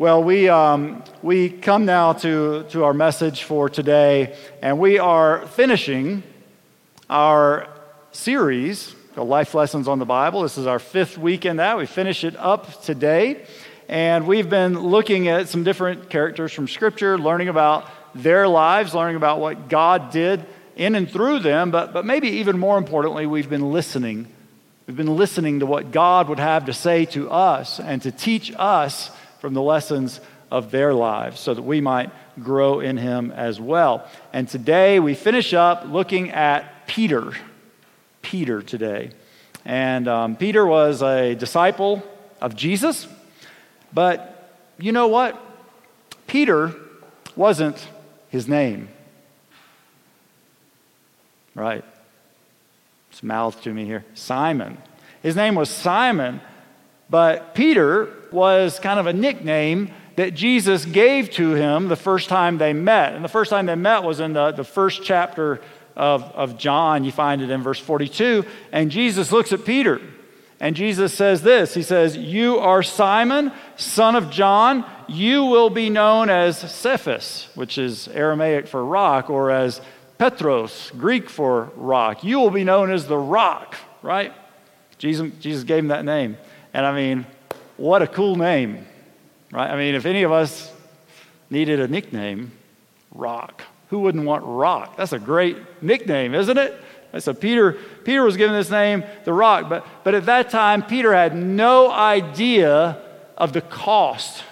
Well, we, um, we come now to, to our message for today, and we are finishing our series, the Life Lessons on the Bible. This is our fifth week in that. We finish it up today, and we've been looking at some different characters from Scripture, learning about their lives, learning about what God did in and through them, but, but maybe even more importantly, we've been listening. We've been listening to what God would have to say to us and to teach us from the lessons of their lives so that we might grow in him as well. And today we finish up looking at Peter. Peter today. And um, Peter was a disciple of Jesus, but you know what? Peter wasn't his name. Right? It's mouth to me here. Simon. His name was Simon, but Peter was kind of a nickname that Jesus gave to him the first time they met. And the first time they met was in the, the first chapter of, of John. You find it in verse 42. And Jesus looks at Peter and Jesus says this He says, You are Simon, son of John. You will be known as Cephas, which is Aramaic for rock, or as Petros, Greek for rock. You will be known as the rock, right? Jesus, Jesus gave him that name. And I mean, what a cool name, right? I mean, if any of us needed a nickname, Rock. Who wouldn't want Rock? That's a great nickname, isn't it? So Peter, Peter was given this name, the Rock, but, but at that time, Peter had no idea of the cost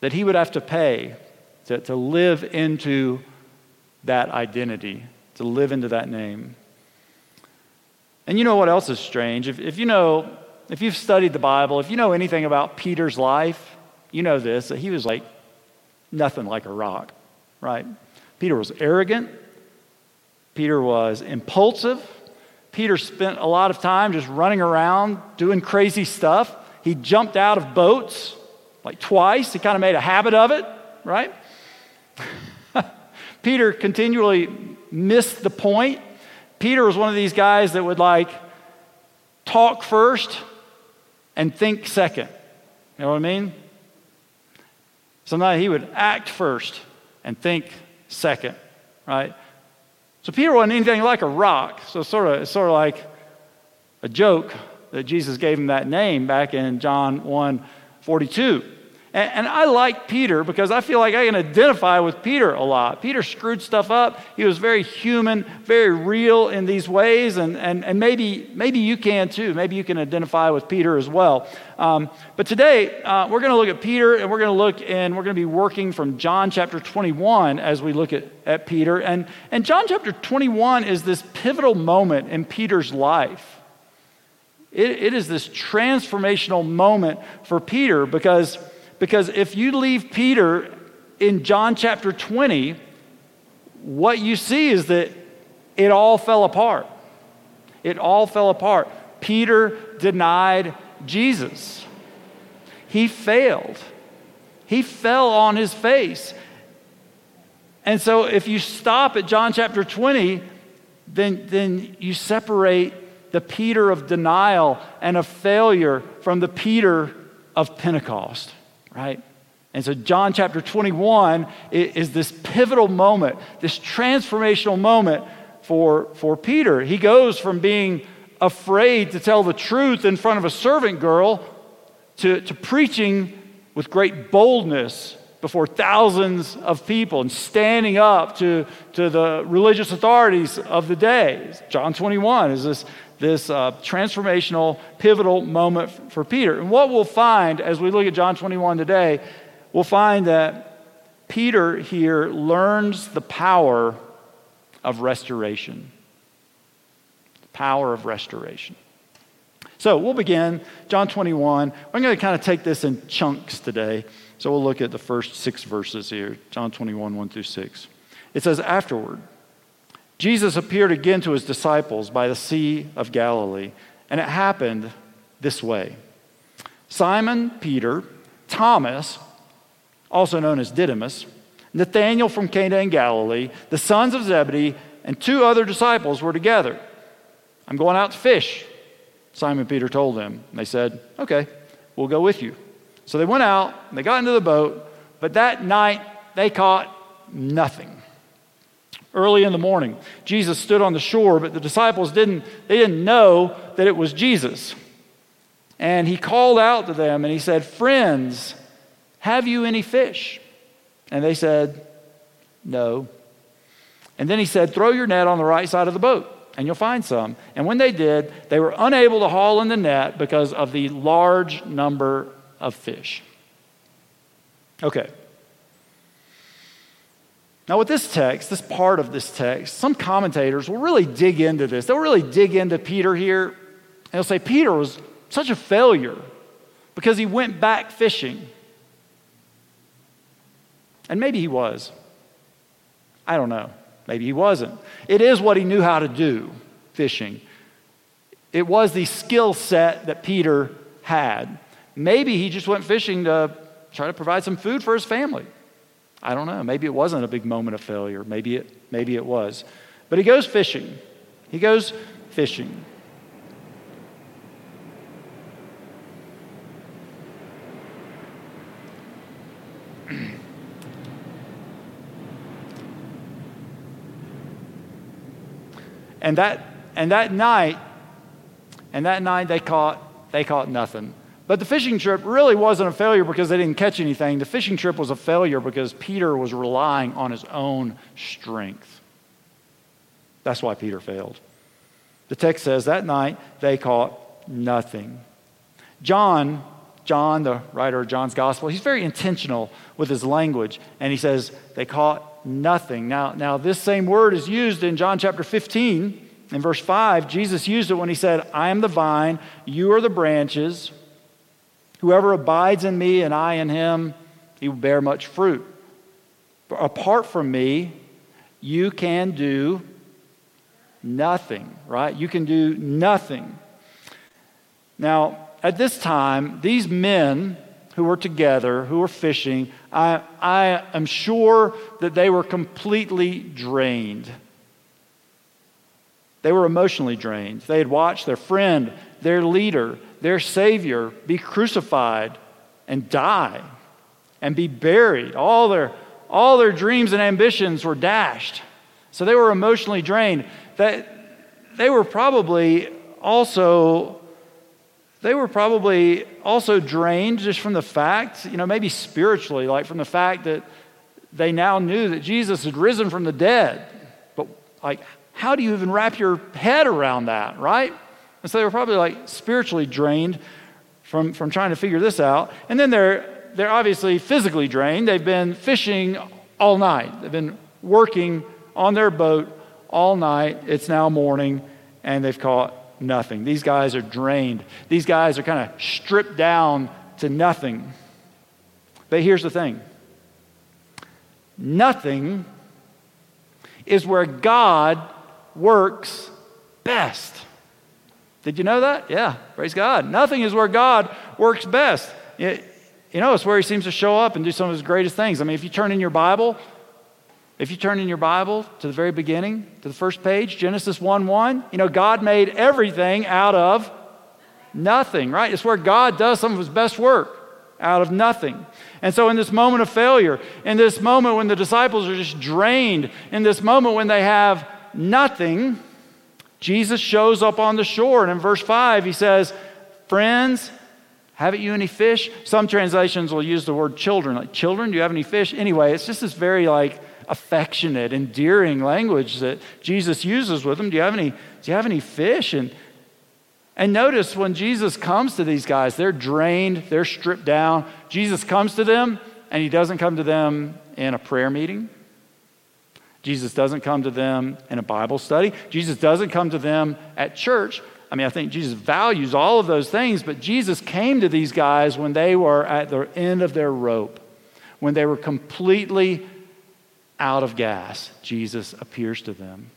that he would have to pay to, to live into that identity, to live into that name. And you know what else is strange? If, if you know if you've studied the Bible, if you know anything about Peter's life, you know this that he was like nothing like a rock, right? Peter was arrogant. Peter was impulsive. Peter spent a lot of time just running around doing crazy stuff. He jumped out of boats like twice. He kind of made a habit of it, right? Peter continually missed the point. Peter was one of these guys that would like talk first and think second. You know what I mean? Sometimes he would act first and think second, right? So Peter wasn't anything like a rock. So sort of, it's sort of like a joke that Jesus gave him that name back in John 1 42. And, and, I like Peter because I feel like I can identify with Peter a lot. Peter screwed stuff up. He was very human, very real in these ways, and, and, and maybe, maybe you can too. Maybe you can identify with Peter as well. Um, but today, uh, we're going to look at Peter, and we're going to look and we're going to be working from John chapter 21 as we look at, at Peter. And, and John chapter 21 is this pivotal moment in Peter's life. It, it is this transformational moment for Peter because because if you leave Peter in John chapter 20, what you see is that it all fell apart. It all fell apart. Peter denied Jesus. He failed. He fell on his face. And so if you stop at John chapter 20, then, then you separate the Peter of denial and of failure from the Peter of Pentecost right? And so, John chapter 21 is this pivotal moment, this transformational moment for, for Peter. He goes from being afraid to tell the truth in front of a servant girl to, to preaching with great boldness before thousands of people and standing up to, to the religious authorities of the day. John 21 is this, this uh, transformational, pivotal moment for Peter. And what we'll find as we look at John 21 today, we'll find that Peter here learns the power of restoration. The power of restoration. So we'll begin John 21. I'm going to kind of take this in chunks today. So we'll look at the first six verses here John 21, 1 through 6. It says, Afterward, Jesus appeared again to his disciples by the Sea of Galilee, and it happened this way Simon Peter, Thomas, also known as Didymus, Nathanael from Cana in Galilee, the sons of Zebedee, and two other disciples were together. I'm going out to fish, Simon Peter told them. And they said, Okay, we'll go with you. So they went out, and they got into the boat, but that night they caught nothing. Early in the morning, Jesus stood on the shore, but the disciples didn't, they didn't know that it was Jesus. And he called out to them and he said, Friends, have you any fish? And they said, No. And then he said, Throw your net on the right side of the boat, and you'll find some. And when they did, they were unable to haul in the net because of the large number of fish. Okay. Now, with this text, this part of this text, some commentators will really dig into this. They'll really dig into Peter here, and they'll say Peter was such a failure because he went back fishing. And maybe he was. I don't know. Maybe he wasn't. It is what he knew how to do, fishing. It was the skill set that Peter had. Maybe he just went fishing to try to provide some food for his family. I don't know. Maybe it wasn't a big moment of failure. Maybe it, maybe it was. But he goes fishing. He goes fishing. and that and that night and that night they caught they caught nothing but the fishing trip really wasn't a failure because they didn't catch anything. The fishing trip was a failure because Peter was relying on his own strength. That's why Peter failed. The text says that night they caught nothing. John, John, the writer of John's gospel, he's very intentional with his language, and he says they caught nothing. Now, now this same word is used in John chapter 15. In verse 5, Jesus used it when he said, I am the vine, you are the branches. Whoever abides in me and I in him, he will bear much fruit. But apart from me, you can do nothing, right? You can do nothing. Now, at this time, these men who were together, who were fishing, I, I am sure that they were completely drained. They were emotionally drained. They had watched their friend, their leader, their Savior be crucified and die and be buried. All their, all their dreams and ambitions were dashed. So they were emotionally drained. That they were probably also they were probably also drained just from the fact, you know, maybe spiritually, like from the fact that they now knew that Jesus had risen from the dead. But like, how do you even wrap your head around that, right? And so they were probably like spiritually drained from, from trying to figure this out. And then they're, they're obviously physically drained. They've been fishing all night, they've been working on their boat all night. It's now morning, and they've caught nothing. These guys are drained. These guys are kind of stripped down to nothing. But here's the thing nothing is where God works best. Did you know that? Yeah, praise God. Nothing is where God works best. It, you know, it's where He seems to show up and do some of His greatest things. I mean, if you turn in your Bible, if you turn in your Bible to the very beginning, to the first page, Genesis 1 1, you know, God made everything out of nothing, right? It's where God does some of His best work out of nothing. And so, in this moment of failure, in this moment when the disciples are just drained, in this moment when they have nothing, Jesus shows up on the shore, and in verse 5, he says, Friends, haven't you any fish? Some translations will use the word children, like, Children, do you have any fish? Anyway, it's just this very, like, affectionate, endearing language that Jesus uses with them. Do you have any, do you have any fish? And, and notice when Jesus comes to these guys, they're drained, they're stripped down. Jesus comes to them, and he doesn't come to them in a prayer meeting. Jesus doesn't come to them in a Bible study. Jesus doesn't come to them at church. I mean, I think Jesus values all of those things, but Jesus came to these guys when they were at the end of their rope, when they were completely out of gas. Jesus appears to them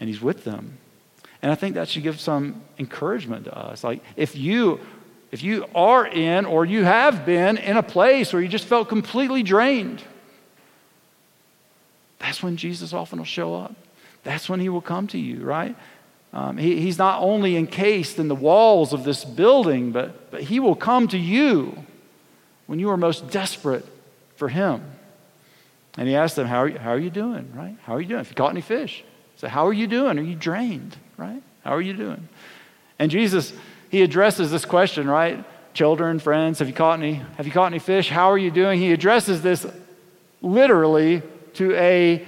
and he's with them. And I think that should give some encouragement to us. Like, if you if you are in or you have been in a place where you just felt completely drained, that's when Jesus often will show up. That's when he will come to you, right? Um, he, he's not only encased in the walls of this building, but, but he will come to you when you are most desperate for Him. And he asked them, How are you, how are you doing? Right? How are you doing? If you caught any fish, so how are you doing? Are you drained? Right? How are you doing? And Jesus, he addresses this question, right? Children, friends, have you caught any, have you caught any fish? How are you doing? He addresses this literally to a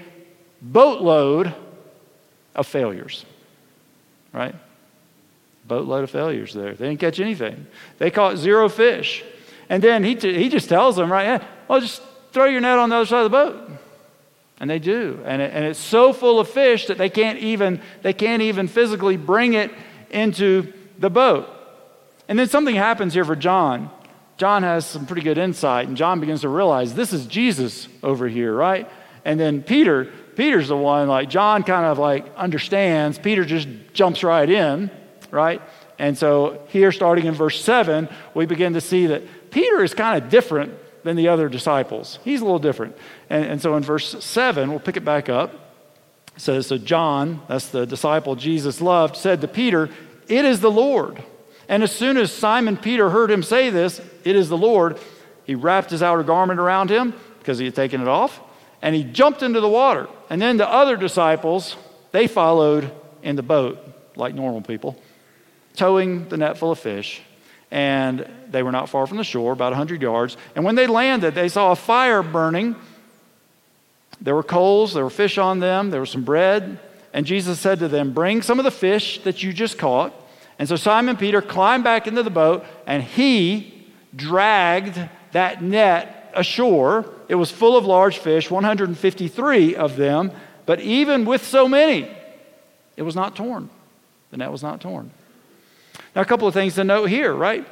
boatload of failures. Right? Boatload of failures there. They didn't catch anything. They caught zero fish. And then he, t- he just tells them, right, well, just throw your net on the other side of the boat. And they do. And, it, and it's so full of fish that they can't, even, they can't even physically bring it into the boat. And then something happens here for John. John has some pretty good insight, and John begins to realize this is Jesus over here, right? And then Peter, Peter's the one, like, John kind of like understands. Peter just jumps right in, right? And so here, starting in verse 7, we begin to see that Peter is kind of different than the other disciples. He's a little different. And, and so in verse 7, we'll pick it back up. It says, So John, that's the disciple Jesus loved, said to Peter, It is the Lord. And as soon as Simon Peter heard him say this, It is the Lord, he wrapped his outer garment around him because he had taken it off, and he jumped into the water. And then the other disciples, they followed in the boat like normal people, towing the net full of fish and they were not far from the shore, about 100 yards. And when they landed, they saw a fire burning. There were coals, there were fish on them, there was some bread. And Jesus said to them, Bring some of the fish that you just caught. And so Simon Peter climbed back into the boat, and he dragged that net ashore. It was full of large fish, 153 of them. But even with so many, it was not torn. The net was not torn. Now, a couple of things to note here, right?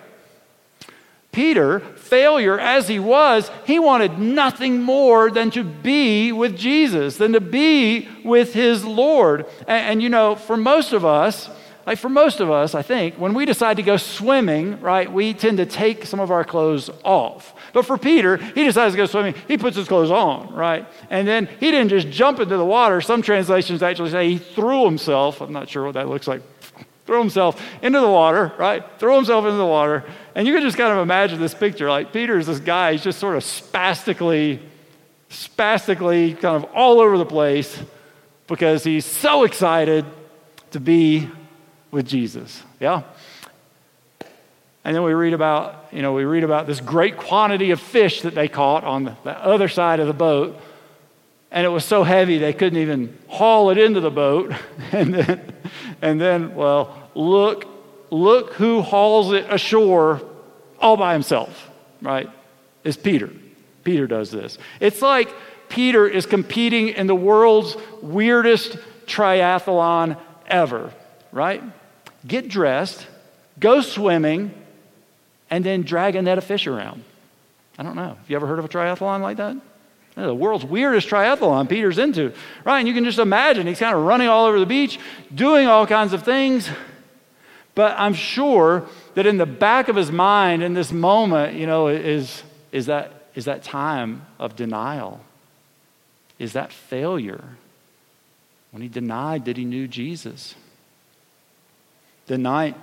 Peter, failure as he was, he wanted nothing more than to be with Jesus, than to be with his Lord. And, and, you know, for most of us, like for most of us, I think, when we decide to go swimming, right, we tend to take some of our clothes off. But for Peter, he decides to go swimming, he puts his clothes on, right? And then he didn't just jump into the water. Some translations actually say he threw himself. I'm not sure what that looks like throw himself into the water, right? Throw himself into the water. And you can just kind of imagine this picture. Like Peter is this guy, he's just sort of spastically, spastically kind of all over the place because he's so excited to be with Jesus. Yeah? And then we read about, you know, we read about this great quantity of fish that they caught on the, the other side of the boat. And it was so heavy they couldn't even haul it into the boat. And then and then, well, look, look who hauls it ashore all by himself, right? Is Peter. Peter does this. It's like Peter is competing in the world's weirdest triathlon ever, right? Get dressed, go swimming, and then drag a net of fish around. I don't know. Have you ever heard of a triathlon like that? The world's weirdest triathlon Peter's into, right? And you can just imagine he's kind of running all over the beach, doing all kinds of things. But I'm sure that in the back of his mind, in this moment, you know, is, is, that, is that time of denial? Is that failure? When he denied that he knew Jesus. The night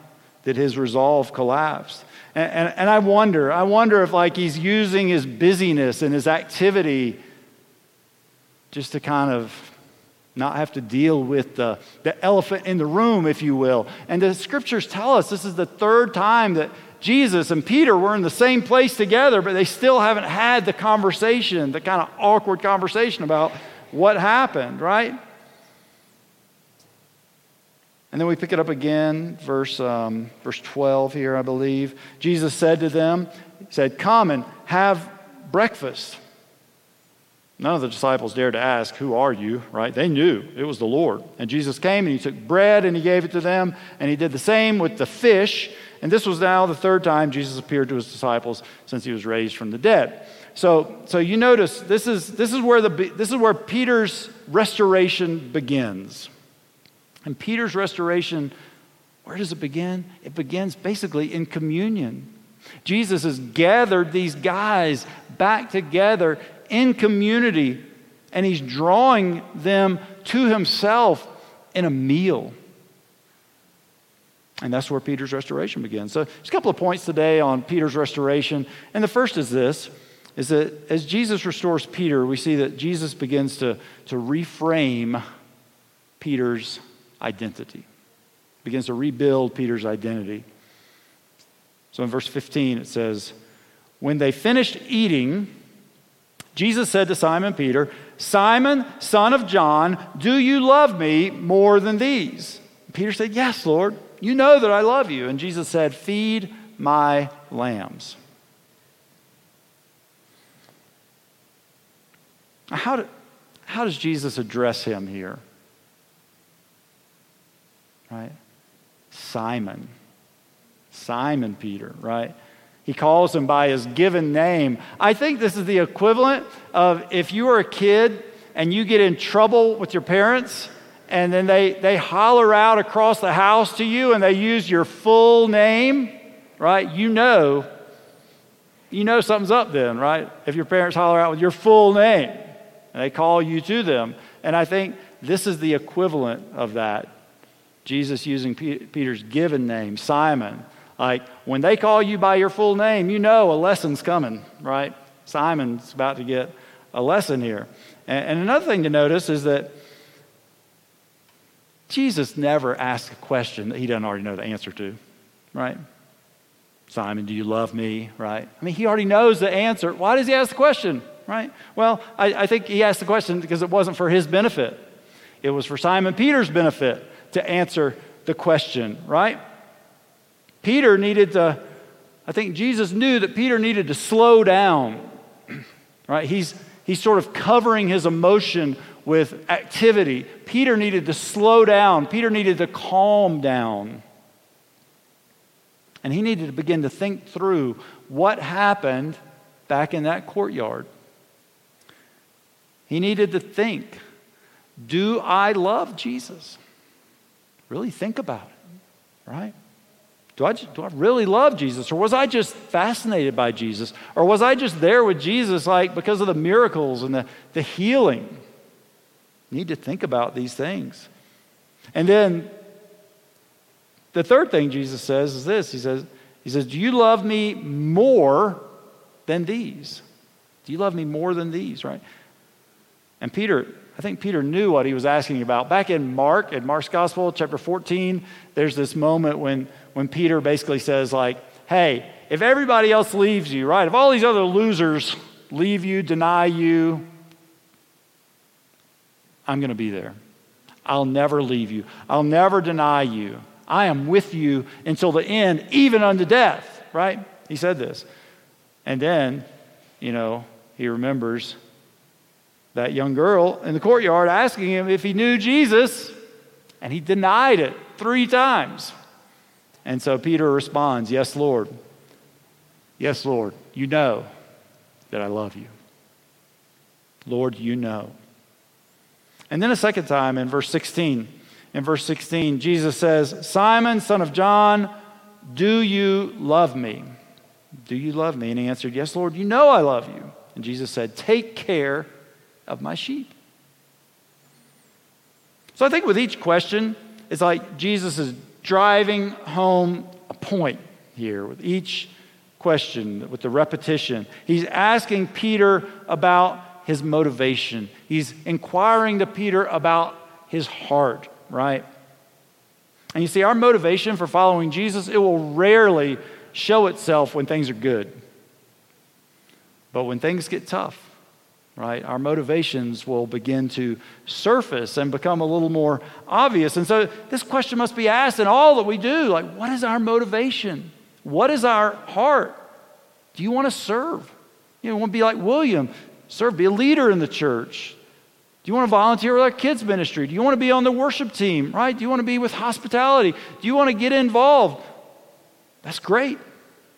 that his resolve collapsed. And, and, and, I wonder, I wonder if like he's using his busyness and his activity just to kind of not have to deal with the, the elephant in the room, if you will. And the scriptures tell us this is the third time that Jesus and Peter were in the same place together, but they still haven't had the conversation, the kind of awkward conversation about what happened, right? And then we pick it up again, verse, um, verse 12 here, I believe. Jesus said to them, He said, Come and have breakfast. None of the disciples dared to ask, Who are you? Right? They knew it was the Lord. And Jesus came and he took bread and he gave it to them. And he did the same with the fish. And this was now the third time Jesus appeared to his disciples since he was raised from the dead. So, so you notice this is, this, is where the, this is where Peter's restoration begins. And Peter's restoration, where does it begin? It begins basically in communion. Jesus has gathered these guys back together in community, and he's drawing them to himself in a meal. And that's where Peter's restoration begins. So, there's a couple of points today on Peter's restoration. And the first is this is that as Jesus restores Peter, we see that Jesus begins to, to reframe Peter's identity, begins to rebuild Peter's identity. So in verse 15, it says, When they finished eating, Jesus said to Simon Peter, Simon, son of John, do you love me more than these? Peter said, Yes, Lord. You know that I love you. And Jesus said, Feed my lambs. How, do, how does Jesus address him here? Right? Simon. Simon Peter, right? He calls him by his given name. I think this is the equivalent of if you were a kid and you get in trouble with your parents and then they, they holler out across the house to you and they use your full name, right? You know, you know something's up then, right? If your parents holler out with your full name and they call you to them. And I think this is the equivalent of that. Jesus using Peter's given name, Simon. Like when they call you by your full name, you know a lesson's coming, right? Simon's about to get a lesson here. And, another thing to notice is that Jesus never asks a question that he doesn't already know the answer to, right? Simon, do you love me? Right? I mean, he already knows the answer. Why does he ask the question? Right? Well, I, I think he asked the question because it wasn't for his benefit. It was for Simon Peter's benefit to answer the question, right? Peter needed to, I think Jesus knew that Peter needed to slow down, right? He's, he's sort of covering his emotion with activity. Peter needed to slow down, Peter needed to calm down. And he needed to begin to think through what happened back in that courtyard. He needed to think do I love Jesus? Really think about it, right? Do I, do I really love Jesus? Or was I just fascinated by Jesus? Or was I just there with Jesus like because of the miracles and the, the healing? need to think about these things. And then the third thing Jesus says is this He says, he says, Do you love me more than these? Do you love me more than these, right? And Peter, I think Peter knew what he was asking about. Back in Mark, in Mark's Gospel, chapter 14, there's this moment when, when Peter basically says, like, hey, if everybody else leaves you, right? If all these other losers leave you, deny you, I'm going to be there. I'll never leave you. I'll never deny you. I am with you until the end, even unto death, right? He said this. And then, you know, he remembers that young girl in the courtyard asking him if he knew Jesus, and he denied it three times. And so Peter responds, Yes, Lord. Yes, Lord. You know that I love you. Lord, you know. And then a second time in verse 16. In verse 16, Jesus says, Simon, son of John, do you love me? Do you love me? And he answered, Yes, Lord, you know I love you. And Jesus said, Take care of my sheep. So I think with each question, it's like Jesus is driving home a point here with each question, with the repetition. He's asking Peter about his motivation. He's inquiring to Peter about his heart, right? And you see, our motivation for following Jesus, it will rarely show itself when things are good. But when things get tough, right, our motivations will begin to surface and become a little more obvious. And so this question must be asked in all that we do like, what is our motivation? What is our heart? Do you want to serve? You want to be like William, serve, be a leader in the church? Do you want to volunteer with our kids' ministry? Do you want to be on the worship team, right? Do you want to be with hospitality? Do you want to get involved? That's great.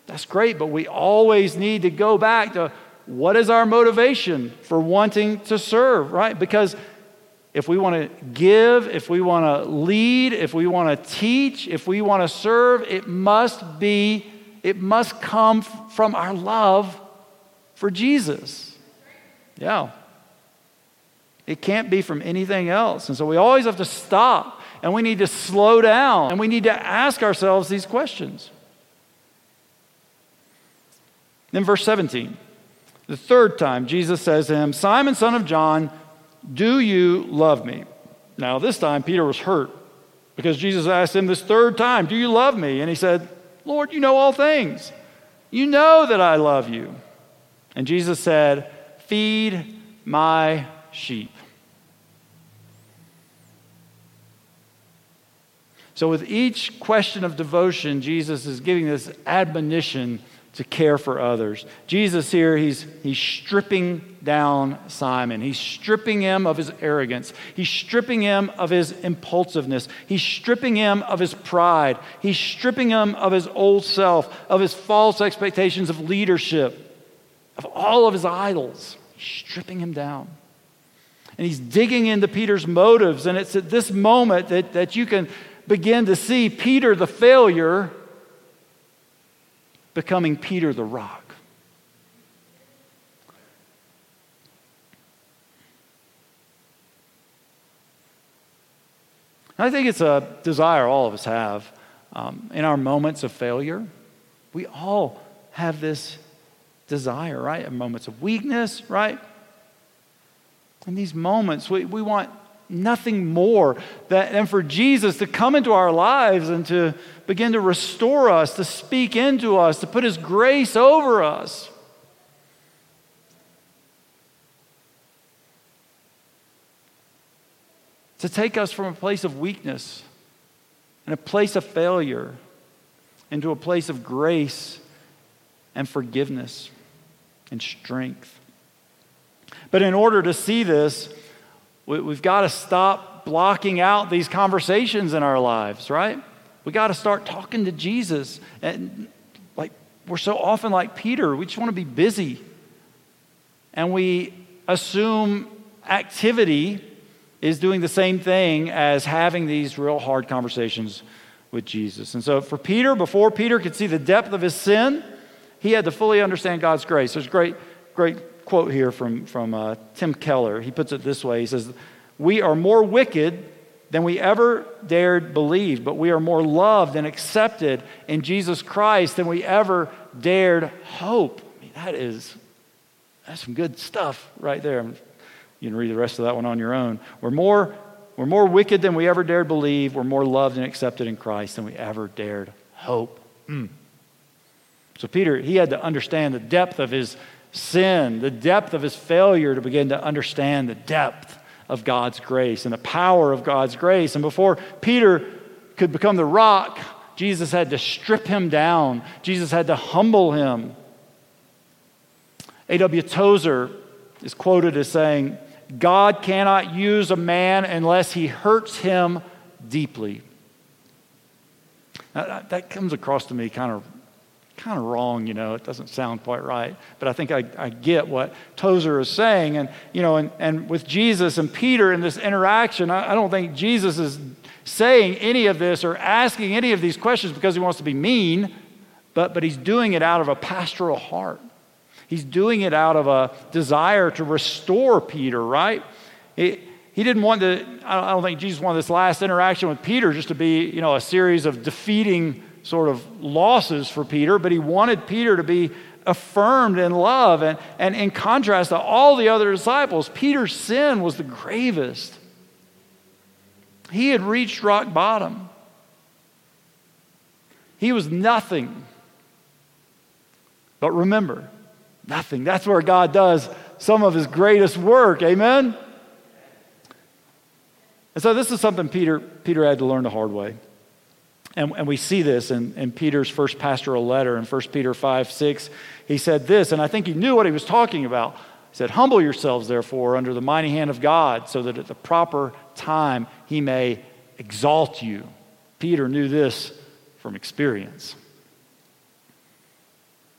That's great, but we always need to go back to what is our motivation for wanting to serve, right? Because if we want to give, if we want to lead, if we want to teach, if we want to serve, it must be, it must come from our love for Jesus. Yeah. It can't be from anything else. And so we always have to stop and we need to slow down and we need to ask ourselves these questions. Then, verse 17, the third time, Jesus says to him, Simon, son of John, do you love me? Now, this time, Peter was hurt because Jesus asked him this third time, Do you love me? And he said, Lord, you know all things. You know that I love you. And Jesus said, Feed my sheep. So, with each question of devotion, Jesus is giving this admonition to care for others. Jesus here, he's, he's stripping down Simon. He's stripping him of his arrogance. He's stripping him of his impulsiveness. He's stripping him of his pride. He's stripping him of his old self, of his false expectations of leadership, of all of his idols. He's stripping him down. And he's digging into Peter's motives. And it's at this moment that, that you can begin to see Peter the failure becoming Peter the rock. I think it's a desire all of us have um, in our moments of failure. We all have this desire, right? In moments of weakness, right? In these moments, we, we want nothing more than for Jesus to come into our lives and to begin to restore us, to speak into us, to put His grace over us. To take us from a place of weakness and a place of failure into a place of grace and forgiveness and strength. But in order to see this, we, have got to stop blocking out these conversations in our lives, right? We got to start talking to Jesus. And like we're so often like Peter, we just want to be busy. And we assume activity is doing the same thing as having these real hard conversations with Jesus. And so for Peter, before Peter could see the depth of his sin, he had to fully understand God's grace. There's great, great quote here from, from uh, Tim Keller. He puts it this way He says, We are more wicked than we ever dared believe, but we are more loved and accepted in Jesus Christ than we ever dared hope. I mean, that is that's some good stuff right there. You can read the rest of that one on your own. We're more, we're more wicked than we ever dared believe. We're more loved and accepted in Christ than we ever dared hope. Mm. So Peter, he had to understand the depth of his sin, the depth of his failure to begin to understand the depth of God's grace and the power of God's grace. And before Peter could become the rock, Jesus had to strip him down, Jesus had to humble him. A.W. Tozer is quoted as saying, God cannot use a man unless he hurts him deeply. Now, that comes across to me kind of kind of wrong, you know, it doesn't sound quite right. But I think I, I get what Tozer is saying. And, you know, and, and with Jesus and Peter in this interaction, I, I don't think Jesus is saying any of this or asking any of these questions because he wants to be mean, but, but he's doing it out of a pastoral heart. He's doing it out of a desire to restore Peter, right? He, he didn't want to, I don't think Jesus wanted this last interaction with Peter just to be, you know, a series of defeating sort of losses for Peter, but he wanted Peter to be affirmed in love. And, and in contrast to all the other disciples, Peter's sin was the gravest. He had reached rock bottom, he was nothing. But remember, nothing. That's where God does some of his greatest work. Amen? And so this is something Peter, Peter had to learn the hard way. And, and we see this in, in Peter's first pastoral letter in 1 Peter 5 6. He said this, and I think he knew what he was talking about. He said, Humble yourselves, therefore, under the mighty hand of God, so that at the proper time he may exalt you. Peter knew this from experience.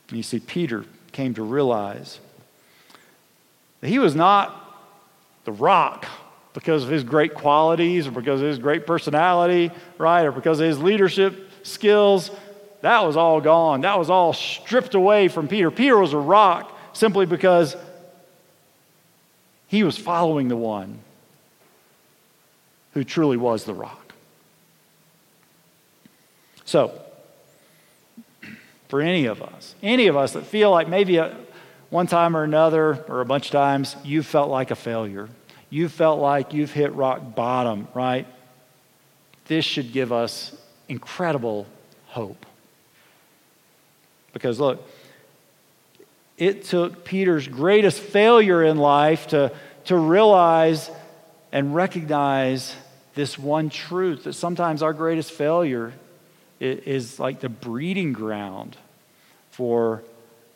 And you see, Peter came to realize that he was not the rock because of his great qualities or because of his great personality, right? Or because of his leadership skills. That was all gone. That was all stripped away from Peter. Peter was a rock simply because he was following the one who truly was the rock. So, for any of us, any of us that feel like maybe a, one time or another, or a bunch of times, you felt like a failure. You felt like you've hit rock bottom, right? This should give us incredible hope. Because look, it took Peter's greatest failure in life to, to realize and recognize this one truth that sometimes our greatest failure is like the breeding ground for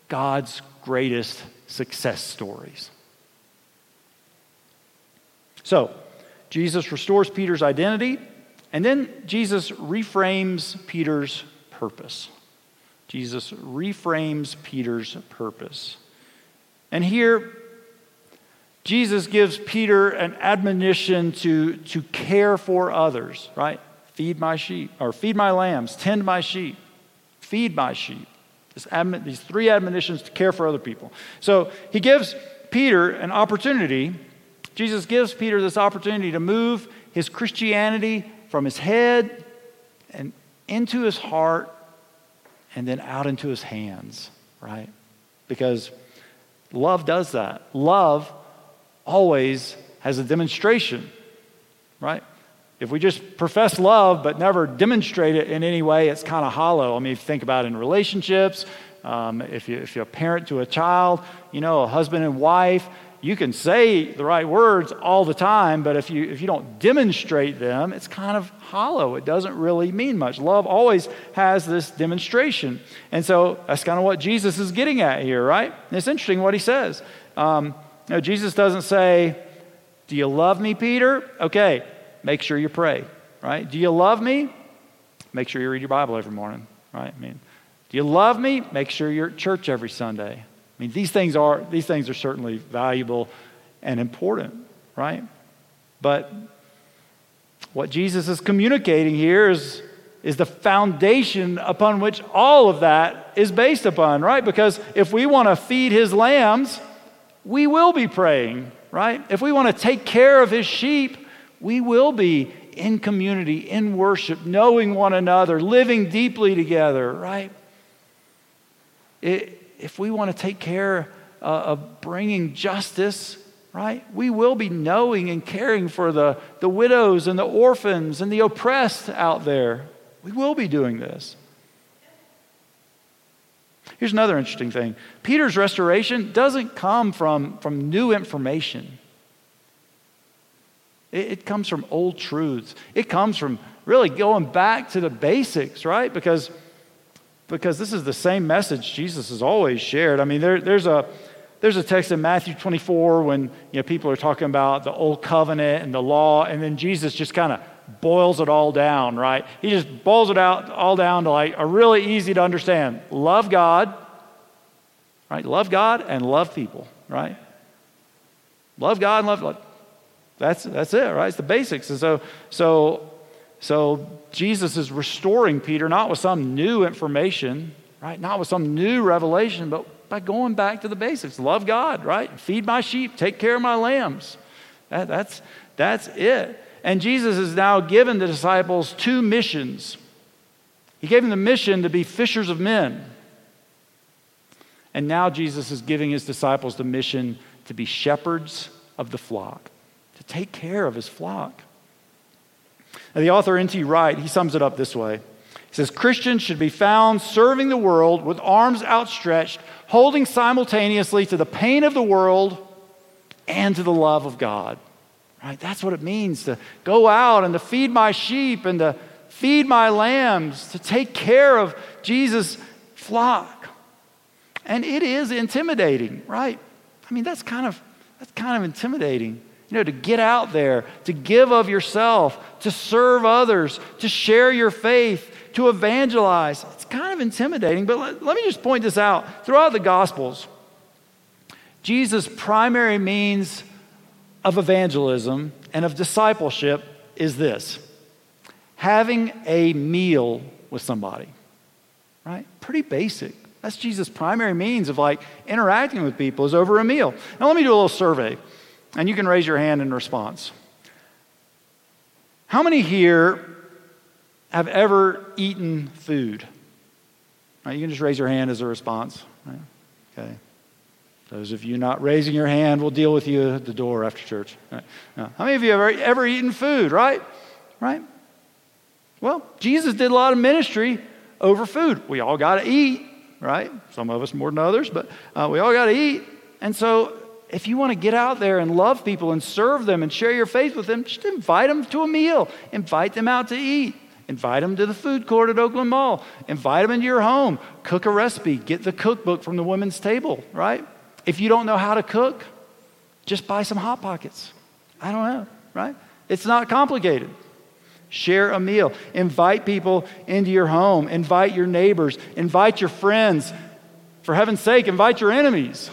God's greatest success stories. So, Jesus restores Peter's identity, and then Jesus reframes Peter's purpose. Jesus reframes Peter's purpose. And here, Jesus gives Peter an admonition to, to care for others, right? Feed my sheep, or feed my lambs, tend my sheep, feed my sheep. This these three admonitions to care for other people. So he gives Peter an opportunity. Jesus gives Peter this opportunity to move his Christianity from his head and into his heart and then out into his hands, right? Because love does that. Love always has a demonstration, right? If we just profess love but never demonstrate it in any way, it's kind of hollow. I mean, if you think about in relationships, um, if, you, if you're a parent to a child, you know, a husband and wife, you can say the right words all the time, but if you, if you don't demonstrate them, it's kind of hollow. It doesn't really mean much. Love always has this demonstration. And so that's kind of what Jesus is getting at here, right? And it's interesting what he says. Um, you know, Jesus doesn't say, Do you love me, Peter? Okay, make sure you pray, right? Do you love me? Make sure you read your Bible every morning, right? I mean, do you love me? Make sure you're at church every Sunday. I mean, these things are, these things are certainly valuable and important, right? But what Jesus is communicating here is, is the foundation upon which all of that is based upon, right? Because if we want to feed his lambs, we will be praying, right? If we want to take care of his sheep, we will be in community, in worship, knowing one another, living deeply together, right? It, if we want to take care uh, of bringing justice, right, we will be knowing and caring for the, the widows and the orphans and the oppressed out there. We will be doing this. Here's another interesting thing Peter's restoration doesn't come from, from new information, it, it comes from old truths. It comes from really going back to the basics, right? Because because this is the same message Jesus has always shared. I mean, there, there's, a, there's a text in Matthew 24 when you know, people are talking about the old covenant and the law, and then Jesus just kind of boils it all down, right? He just boils it out all down to like a really easy to understand. Love God, right? Love God and love people, right? Love God and love, love. That's, that's it, right? It's the basics. And so, so so Jesus is restoring Peter, not with some new information, right? Not with some new revelation, but by going back to the basics. Love God, right? Feed my sheep, take care of my lambs. That, that's, that's it. And Jesus has now given the disciples two missions. He gave them the mission to be fishers of men. And now Jesus is giving his disciples the mission to be shepherds of the flock, to take care of his flock. Now, the author N.T. Wright, he sums it up this way. He says, Christians should be found serving the world with arms outstretched, holding simultaneously to the pain of the world and to the love of God. Right? That's what it means to go out and to feed my sheep and to feed my lambs, to take care of Jesus' flock. And it is intimidating, right? I mean, that's kind of that's kind of intimidating. You know, to get out there, to give of yourself, to serve others, to share your faith, to evangelize. It's kind of intimidating, but let, let me just point this out. Throughout the Gospels, Jesus' primary means of evangelism and of discipleship is this having a meal with somebody, right? Pretty basic. That's Jesus' primary means of like interacting with people is over a meal. Now, let me do a little survey. And you can raise your hand in response. How many here have ever eaten food? Right, you can just raise your hand as a response. Right? Okay. Those of you not raising your hand, we'll deal with you at the door after church. Right. How many of you have ever, ever eaten food, right? Right? Well, Jesus did a lot of ministry over food. We all got to eat, right? Some of us more than others, but uh, we all got to eat. And so, if you want to get out there and love people and serve them and share your faith with them, just invite them to a meal, invite them out to eat. Invite them to the food court at Oakland Mall. Invite them into your home. Cook a recipe. Get the cookbook from the women's table, right? If you don't know how to cook, just buy some Hot Pockets. I don't know, right? It's not complicated. Share a meal. Invite people into your home. Invite your neighbors. Invite your friends. For heaven's sake, invite your enemies.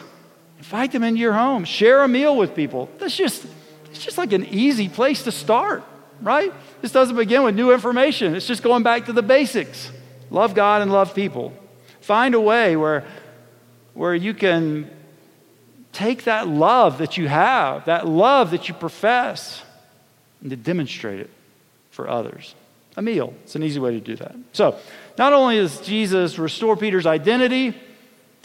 Invite them into your home. Share a meal with people. That's just, it's just like an easy place to start, right? This doesn't begin with new information. It's just going back to the basics. Love God and love people. Find a way where, where you can take that love that you have, that love that you profess, and to demonstrate it for others. A meal. It's an easy way to do that. So, not only does Jesus restore Peter's identity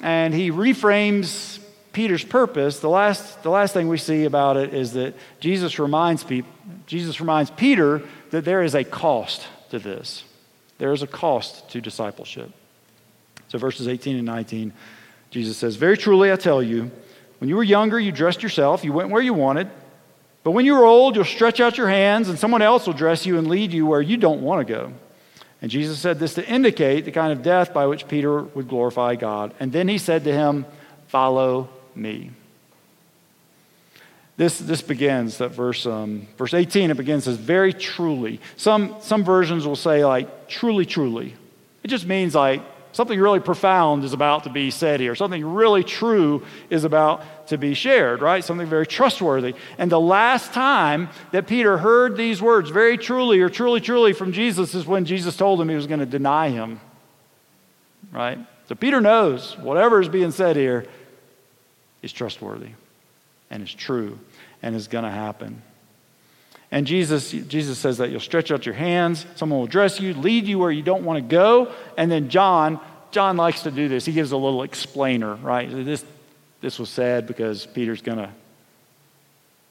and he reframes Peter's purpose, the last, the last thing we see about it is that Jesus reminds, people, Jesus reminds Peter that there is a cost to this. There is a cost to discipleship. So, verses 18 and 19, Jesus says, Very truly I tell you, when you were younger, you dressed yourself, you went where you wanted. But when you are old, you'll stretch out your hands, and someone else will dress you and lead you where you don't want to go. And Jesus said this to indicate the kind of death by which Peter would glorify God. And then he said to him, Follow me. This, this begins at verse, um, verse 18, it begins as very truly. Some, some versions will say, like, truly, truly. It just means like something really profound is about to be said here. Something really true is about to be shared, right? Something very trustworthy. And the last time that Peter heard these words, very truly or truly, truly from Jesus, is when Jesus told him he was going to deny him, right? So Peter knows whatever is being said here is trustworthy and is true and is going to happen. And Jesus, Jesus says that you'll stretch out your hands, someone will dress you, lead you where you don't want to go. And then John, John likes to do this. He gives a little explainer, right? This, this was said because Peter's going to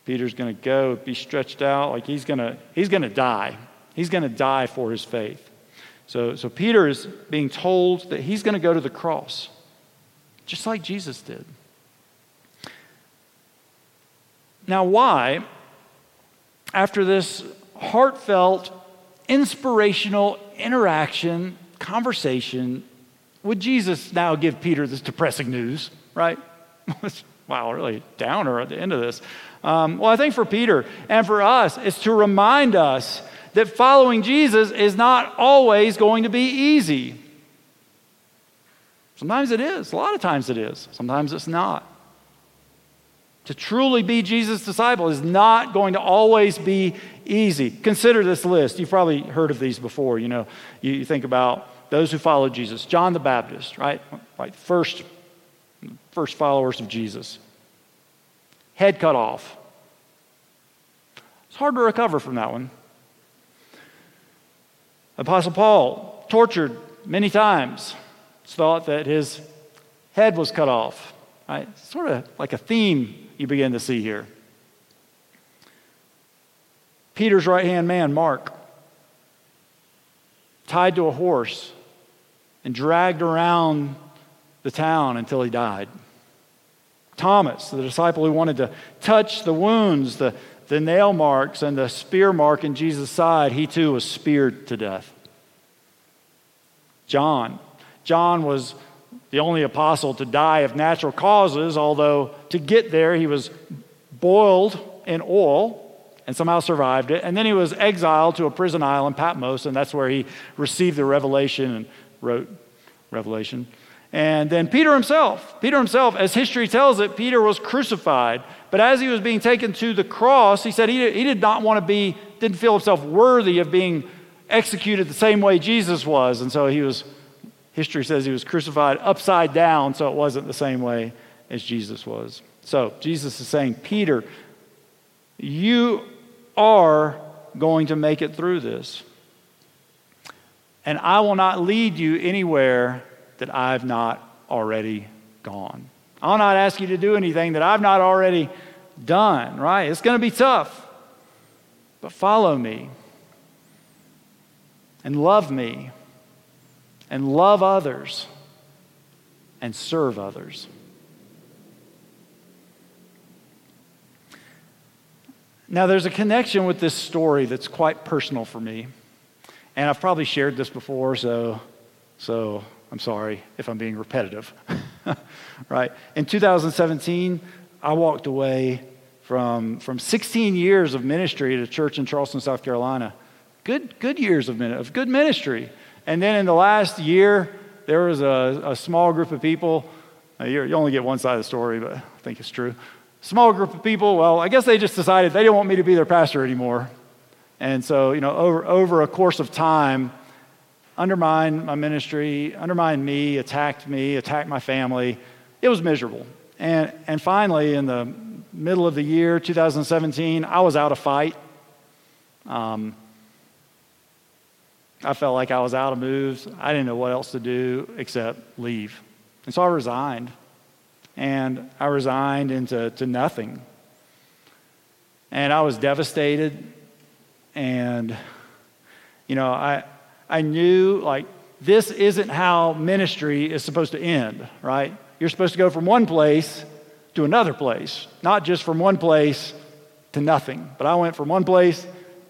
Peter's going to go, be stretched out, like he's going to he's going to die. He's going to die for his faith. So, so Peter is being told that he's going to go to the cross, just like Jesus did. Now, why, after this heartfelt, inspirational interaction, conversation, would Jesus now give Peter this depressing news, right? wow, really downer at the end of this. Um, well, I think for Peter and for us, it's to remind us that following Jesus is not always going to be easy. Sometimes it is, a lot of times it is, sometimes it's not. To truly be Jesus' disciple is not going to always be easy. Consider this list. You've probably heard of these before. You know, you think about those who followed Jesus. John the Baptist, right? Right, first, first followers of Jesus. Head cut off. It's hard to recover from that one. Apostle Paul, tortured many times. It's thought that his head was cut off. Right? Sort of like a theme you begin to see here. Peter's right hand man, Mark, tied to a horse and dragged around the town until he died. Thomas, the disciple who wanted to touch the wounds, the, the nail marks, and the spear mark in Jesus' side, he too was speared to death. John. John was the only apostle to die of natural causes, although to get there he was boiled in oil and somehow survived it. And then he was exiled to a prison island, Patmos, and that's where he received the revelation and wrote Revelation. And then Peter himself, Peter himself, as history tells it, Peter was crucified. But as he was being taken to the cross, he said he, he did not want to be, didn't feel himself worthy of being executed the same way Jesus was. And so he was History says he was crucified upside down, so it wasn't the same way as Jesus was. So Jesus is saying, Peter, you are going to make it through this. and I will not lead you anywhere that I've not already gone. I'll not ask you to do anything that I've not already done, right? It's going to be tough. But follow me and love me and love others and serve others. Now, there's a connection with this story that's quite personal for me. And I've probably shared this before, so, so I'm sorry if I'm being repetitive. right? In 2017, I walked away from, from 16 years of ministry at a church in Charleston, South Carolina. Good, good years of, of good ministry. And then in the last year, there was a, a small group of people. You only get one side of the story, but I think it's true. Small group of people, well, I guess they just decided they didn't want me to be their pastor anymore. And so, you know, over, over a course of time, undermined my ministry, undermined me, attacked me, attacked my family. It was miserable. And, and finally, in the middle of the year, 2017, I was out of fight. Um, I felt like I was out of moves. I didn't know what else to do except leave. And so I resigned. And I resigned into to nothing. And I was devastated. And, you know, I, I knew like this isn't how ministry is supposed to end, right? You're supposed to go from one place to another place, not just from one place to nothing. But I went from one place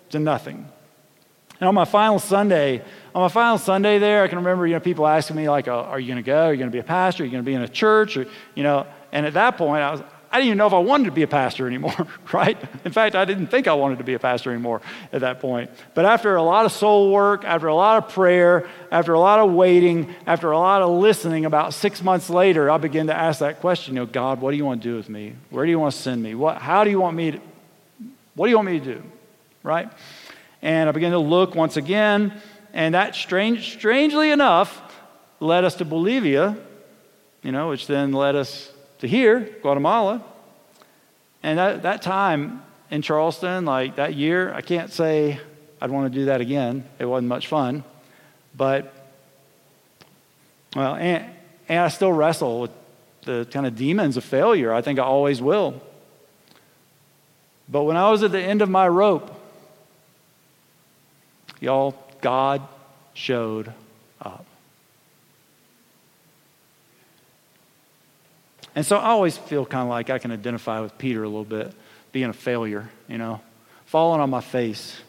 to nothing. And on my final Sunday, on my final Sunday there, I can remember, you know, people asking me like, oh, "Are you going to go? Are you going to be a pastor? Are you going to be in a church?" Or, you know, and at that point, I was, I didn't even know if I wanted to be a pastor anymore, right? In fact, I didn't think I wanted to be a pastor anymore at that point. But after a lot of soul work, after a lot of prayer, after a lot of waiting, after a lot of listening, about six months later, I began to ask that question, you know, God, what do you want to do with me? Where do you want to send me? What, how do you want me to, what do you want me to do? Right? And I began to look once again, and that strange, strangely enough led us to Bolivia, you know, which then led us to here, Guatemala. And that, that time in Charleston, like that year, I can't say I'd want to do that again. It wasn't much fun. But, well, and, and I still wrestle with the kind of demons of failure. I think I always will. But when I was at the end of my rope, Y'all, God showed up. And so I always feel kind of like I can identify with Peter a little bit, being a failure, you know, falling on my face.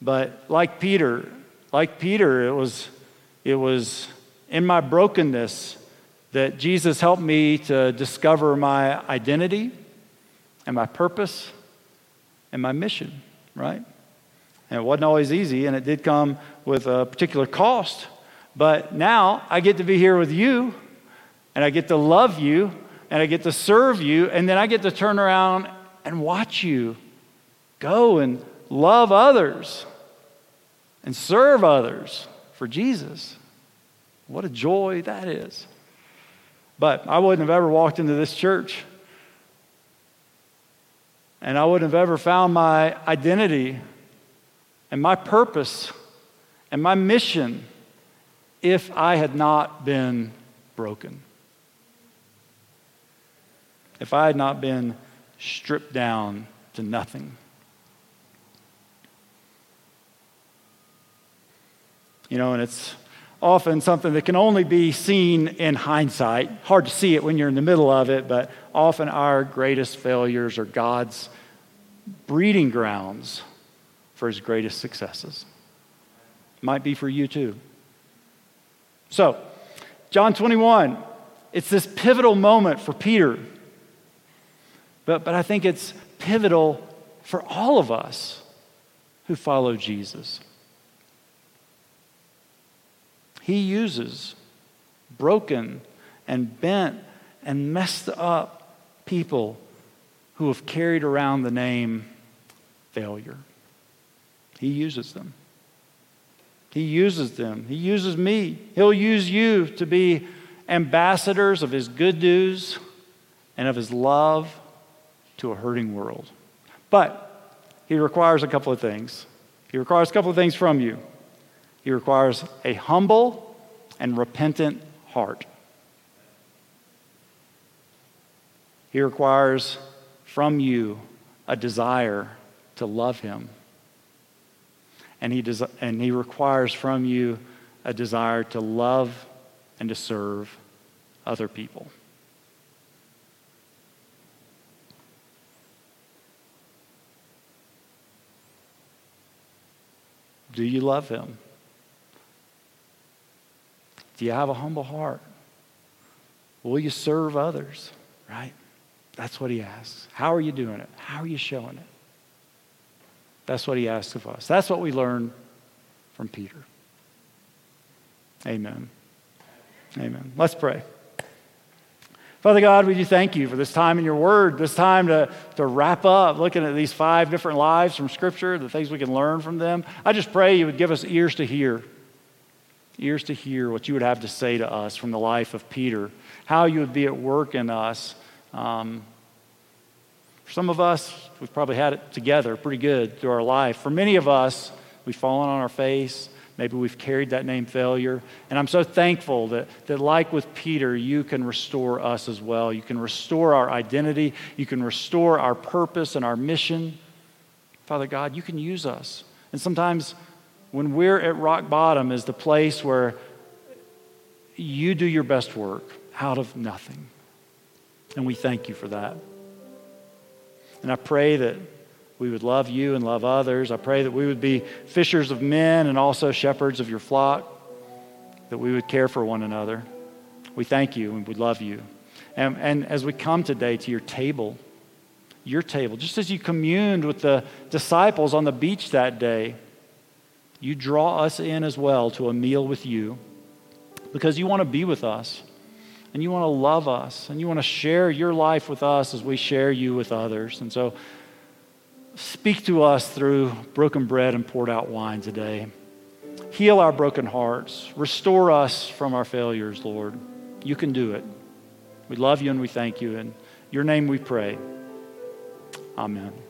But like Peter, like Peter, it was, it was in my brokenness that Jesus helped me to discover my identity and my purpose and my mission, right? And it wasn't always easy, and it did come with a particular cost. But now I get to be here with you, and I get to love you, and I get to serve you, and then I get to turn around and watch you go and love others and serve others for Jesus. What a joy that is. But I wouldn't have ever walked into this church. And I wouldn't have ever found my identity and my purpose and my mission if I had not been broken. If I had not been stripped down to nothing. You know, and it's often something that can only be seen in hindsight. Hard to see it when you're in the middle of it, but often our greatest failures are God's breeding grounds for his greatest successes. Might be for you too. So, John 21, it's this pivotal moment for Peter. But, but I think it's pivotal for all of us who follow Jesus. He uses broken and bent and messed up people who have carried around the name failure. He uses them. He uses them. He uses me. He'll use you to be ambassadors of His good news and of His love to a hurting world. But He requires a couple of things. He requires a couple of things from you. He requires a humble and repentant heart. He requires from you a desire to love Him. And he, des- and he requires from you a desire to love and to serve other people. Do you love him? Do you have a humble heart? Will you serve others? Right? That's what he asks. How are you doing it? How are you showing it? That's what he asks of us. That's what we learn from Peter. Amen. Amen. Let's pray. Father God, we do thank you for this time in your word, this time to, to wrap up looking at these five different lives from Scripture, the things we can learn from them. I just pray you would give us ears to hear, ears to hear what you would have to say to us from the life of Peter, how you would be at work in us. Um, for some of us, we've probably had it together pretty good through our life. For many of us, we've fallen on our face. Maybe we've carried that name failure. And I'm so thankful that, that, like with Peter, you can restore us as well. You can restore our identity, you can restore our purpose and our mission. Father God, you can use us. And sometimes when we're at rock bottom is the place where you do your best work out of nothing. And we thank you for that. And I pray that we would love you and love others. I pray that we would be fishers of men and also shepherds of your flock, that we would care for one another. We thank you and we love you. And, and as we come today to your table, your table, just as you communed with the disciples on the beach that day, you draw us in as well to a meal with you because you want to be with us and you want to love us and you want to share your life with us as we share you with others. And so, Speak to us through broken bread and poured out wine today. Heal our broken hearts. Restore us from our failures, Lord. You can do it. We love you and we thank you. In your name we pray. Amen.